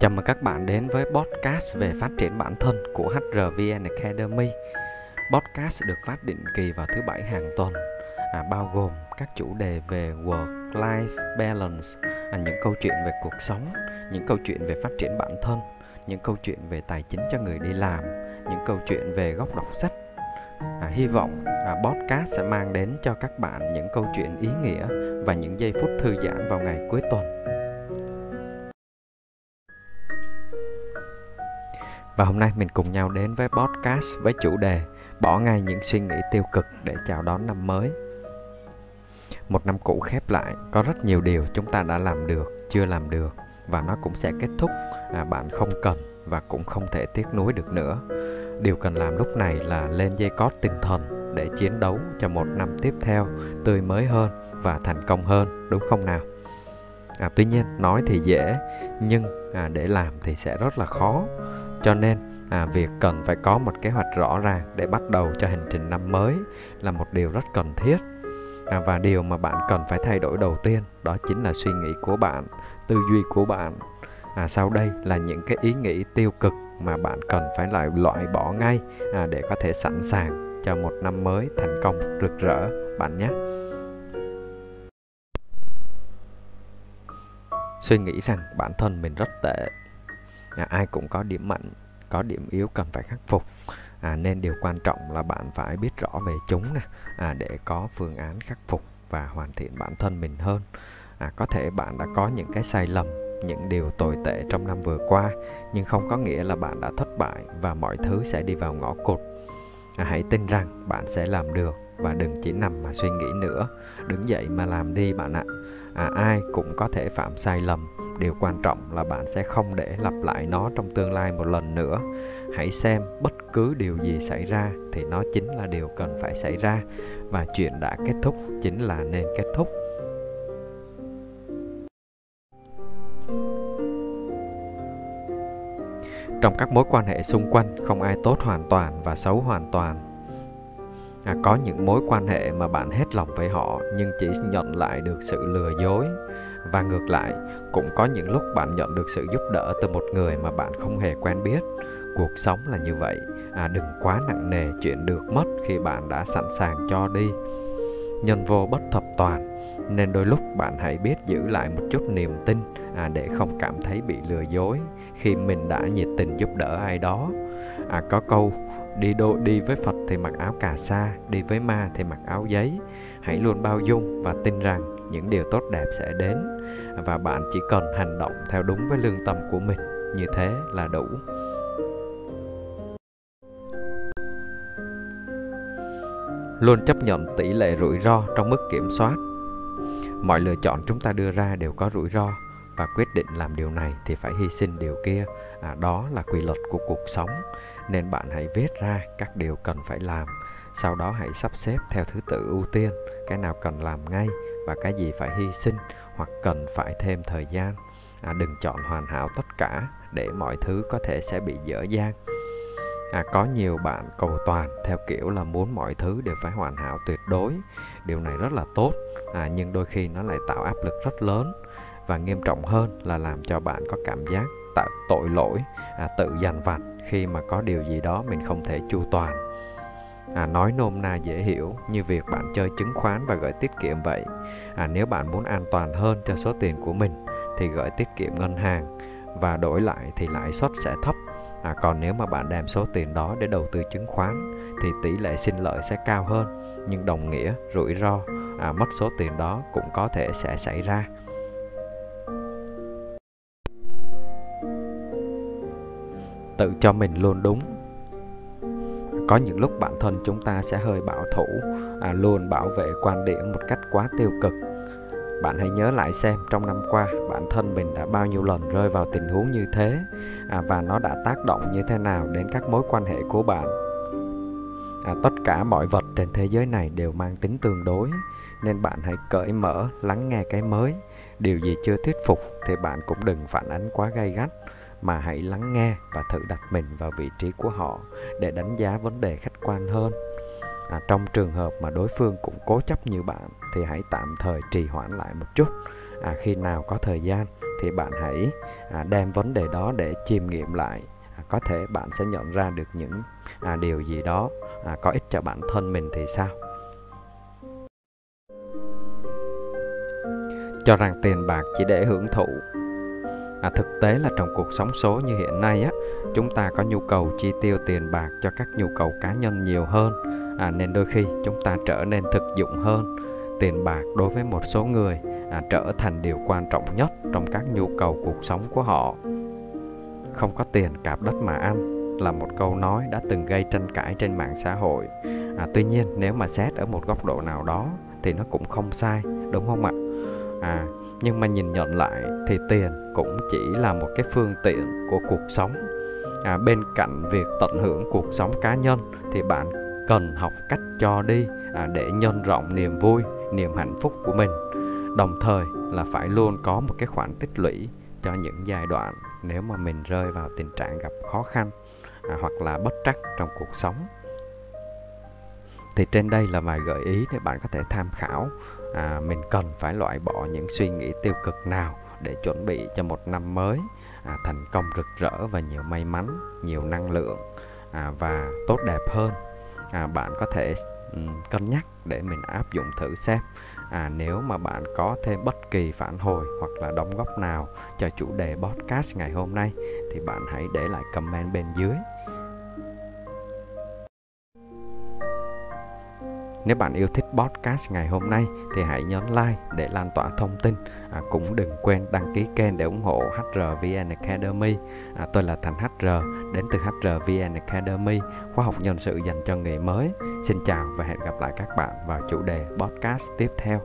Chào mừng các bạn đến với podcast về phát triển bản thân của HRVN Academy. Podcast được phát định kỳ vào thứ bảy hàng tuần, à, bao gồm các chủ đề về work-life balance, à, những câu chuyện về cuộc sống, những câu chuyện về phát triển bản thân, những câu chuyện về tài chính cho người đi làm, những câu chuyện về góc đọc sách. À, hy vọng à, podcast sẽ mang đến cho các bạn những câu chuyện ý nghĩa và những giây phút thư giãn vào ngày cuối tuần. Và hôm nay mình cùng nhau đến với podcast với chủ đề Bỏ ngay những suy nghĩ tiêu cực để chào đón năm mới. Một năm cũ khép lại, có rất nhiều điều chúng ta đã làm được, chưa làm được và nó cũng sẽ kết thúc. À, bạn không cần và cũng không thể tiếc nuối được nữa. Điều cần làm lúc này là lên dây cót tinh thần để chiến đấu cho một năm tiếp theo tươi mới hơn và thành công hơn, đúng không nào? À, tuy nhiên nói thì dễ nhưng à, để làm thì sẽ rất là khó cho nên à, việc cần phải có một kế hoạch rõ ràng để bắt đầu cho hành trình năm mới là một điều rất cần thiết. À, và điều mà bạn cần phải thay đổi đầu tiên đó chính là suy nghĩ của bạn tư duy của bạn. À, sau đây là những cái ý nghĩ tiêu cực mà bạn cần phải loại loại bỏ ngay à, để có thể sẵn sàng cho một năm mới thành công rực rỡ bạn nhé. Suy nghĩ rằng bản thân mình rất tệ. À, ai cũng có điểm mạnh có điểm yếu cần phải khắc phục. À, nên điều quan trọng là bạn phải biết rõ về chúng nè à, để có phương án khắc phục và hoàn thiện bản thân mình hơn. À, có thể bạn đã có những cái sai lầm những điều tồi tệ trong năm vừa qua nhưng không có nghĩa là bạn đã thất bại và mọi thứ sẽ đi vào ngõ cụt. À, hãy tin rằng bạn sẽ làm được và đừng chỉ nằm mà suy nghĩ nữa. Đứng dậy mà làm đi bạn ạ. À, ai cũng có thể phạm sai lầm điều quan trọng là bạn sẽ không để lặp lại nó trong tương lai một lần nữa. Hãy xem bất cứ điều gì xảy ra thì nó chính là điều cần phải xảy ra. Và chuyện đã kết thúc chính là nên kết thúc. Trong các mối quan hệ xung quanh, không ai tốt hoàn toàn và xấu hoàn toàn à, có những mối quan hệ mà bạn hết lòng với họ nhưng chỉ nhận lại được sự lừa dối. Và ngược lại cũng có những lúc bạn nhận được sự giúp đỡ từ một người mà bạn không hề quen biết. Cuộc sống là như vậy. À, đừng quá nặng nề chuyện được mất khi bạn đã sẵn sàng cho đi. Nhân vô bất thập toàn nên đôi lúc bạn hãy biết giữ lại một chút niềm tin à, để không cảm thấy bị lừa dối khi mình đã nhiệt tình giúp đỡ ai đó. À, có câu đi đô đi với phật thì mặc áo cà sa, đi với ma thì mặc áo giấy. Hãy luôn bao dung và tin rằng những điều tốt đẹp sẽ đến. Và bạn chỉ cần hành động theo đúng với lương tâm của mình. Như thế là đủ. Luôn chấp nhận tỷ lệ rủi ro trong mức kiểm soát. Mọi lựa chọn chúng ta đưa ra đều có rủi ro và quyết định làm điều này thì phải hy sinh điều kia. À, đó là quy luật của cuộc sống. Nên bạn hãy viết ra các điều cần phải làm. Sau đó hãy sắp xếp theo thứ tự ưu tiên. Cái nào cần làm ngay và cái gì phải hy sinh hoặc cần phải thêm thời gian. À, đừng chọn hoàn hảo tất cả để mọi thứ có thể sẽ bị dở dang. À, có nhiều bạn cầu toàn theo kiểu là muốn mọi thứ đều phải hoàn hảo tuyệt đối. Điều này rất là tốt. À, nhưng đôi khi nó lại tạo áp lực rất lớn và nghiêm trọng hơn là làm cho bạn có cảm giác tạo tội lỗi à, tự dằn vặt khi mà có điều gì đó mình không thể chu toàn. À, nói nôm na dễ hiểu như việc bạn chơi chứng khoán và gửi tiết kiệm vậy. À, nếu bạn muốn an toàn hơn cho số tiền của mình thì gửi tiết kiệm ngân hàng và đổi lại thì lãi suất sẽ thấp. À, còn nếu mà bạn đem số tiền đó để đầu tư chứng khoán thì tỷ lệ sinh lợi sẽ cao hơn nhưng đồng nghĩa rủi ro à, mất số tiền đó cũng có thể sẽ xảy ra. Tự cho mình luôn đúng. Có những lúc bản thân chúng ta sẽ hơi bảo thủ à, luôn bảo vệ quan điểm một cách quá tiêu cực. Bạn hãy nhớ lại xem trong năm qua bản thân mình đã bao nhiêu lần rơi vào tình huống như thế à, và nó đã tác động như thế nào đến các mối quan hệ của bạn. À, tất cả mọi vật trên thế giới này đều mang tính tương đối nên bạn hãy cởi mở lắng nghe cái mới. Điều gì chưa thuyết phục thì bạn cũng đừng phản ánh quá gay gắt mà hãy lắng nghe và thử đặt mình vào vị trí của họ để đánh giá vấn đề khách quan hơn. À, trong trường hợp mà đối phương cũng cố chấp như bạn thì hãy tạm thời trì hoãn lại một chút. À, khi nào có thời gian thì bạn hãy à, đem vấn đề đó để chiêm nghiệm lại. À, có thể bạn sẽ nhận ra được những à, điều gì đó à, có ích cho bản thân mình thì sao? Cho rằng tiền bạc chỉ để hưởng thụ à, thực tế là trong cuộc sống số như hiện nay á chúng ta có nhu cầu chi tiêu tiền bạc cho các nhu cầu cá nhân nhiều hơn. À, nên đôi khi chúng ta trở nên thực dụng hơn. Tiền bạc đối với một số người à, trở thành điều quan trọng nhất trong các nhu cầu cuộc sống của họ. Không có tiền cạp đất mà ăn là một câu nói đã từng gây tranh cãi trên mạng xã hội. À, tuy nhiên nếu mà xét ở một góc độ nào đó thì nó cũng không sai đúng không ạ? À nhưng mà nhìn nhận lại thì tiền cũng chỉ là một cái phương tiện của cuộc sống. À, bên cạnh việc tận hưởng cuộc sống cá nhân thì bạn cần học cách cho đi à, để nhân rộng niềm vui niềm hạnh phúc của mình. Đồng thời là phải luôn có một cái khoản tích lũy cho những giai đoạn nếu mà mình rơi vào tình trạng gặp khó khăn à, hoặc là bất trắc trong cuộc sống thì trên đây là vài gợi ý để bạn có thể tham khảo. À, mình cần phải loại bỏ những suy nghĩ tiêu cực nào để chuẩn bị cho một năm mới à, thành công rực rỡ và nhiều may mắn nhiều năng lượng à, và tốt đẹp hơn. À, bạn có thể um, cân nhắc để mình áp dụng thử xem. À, nếu mà bạn có thêm bất kỳ phản hồi hoặc là đóng góp nào cho chủ đề podcast ngày hôm nay thì bạn hãy để lại comment bên dưới. Nếu bạn yêu thích podcast ngày hôm nay thì hãy nhấn like để lan tỏa thông tin. À, cũng đừng quên đăng ký kênh để ủng hộ HRVN Academy. À, tôi là Thành HR đến từ HRVN Academy, khóa học nhân sự dành cho người mới. Xin chào và hẹn gặp lại các bạn vào chủ đề podcast tiếp theo.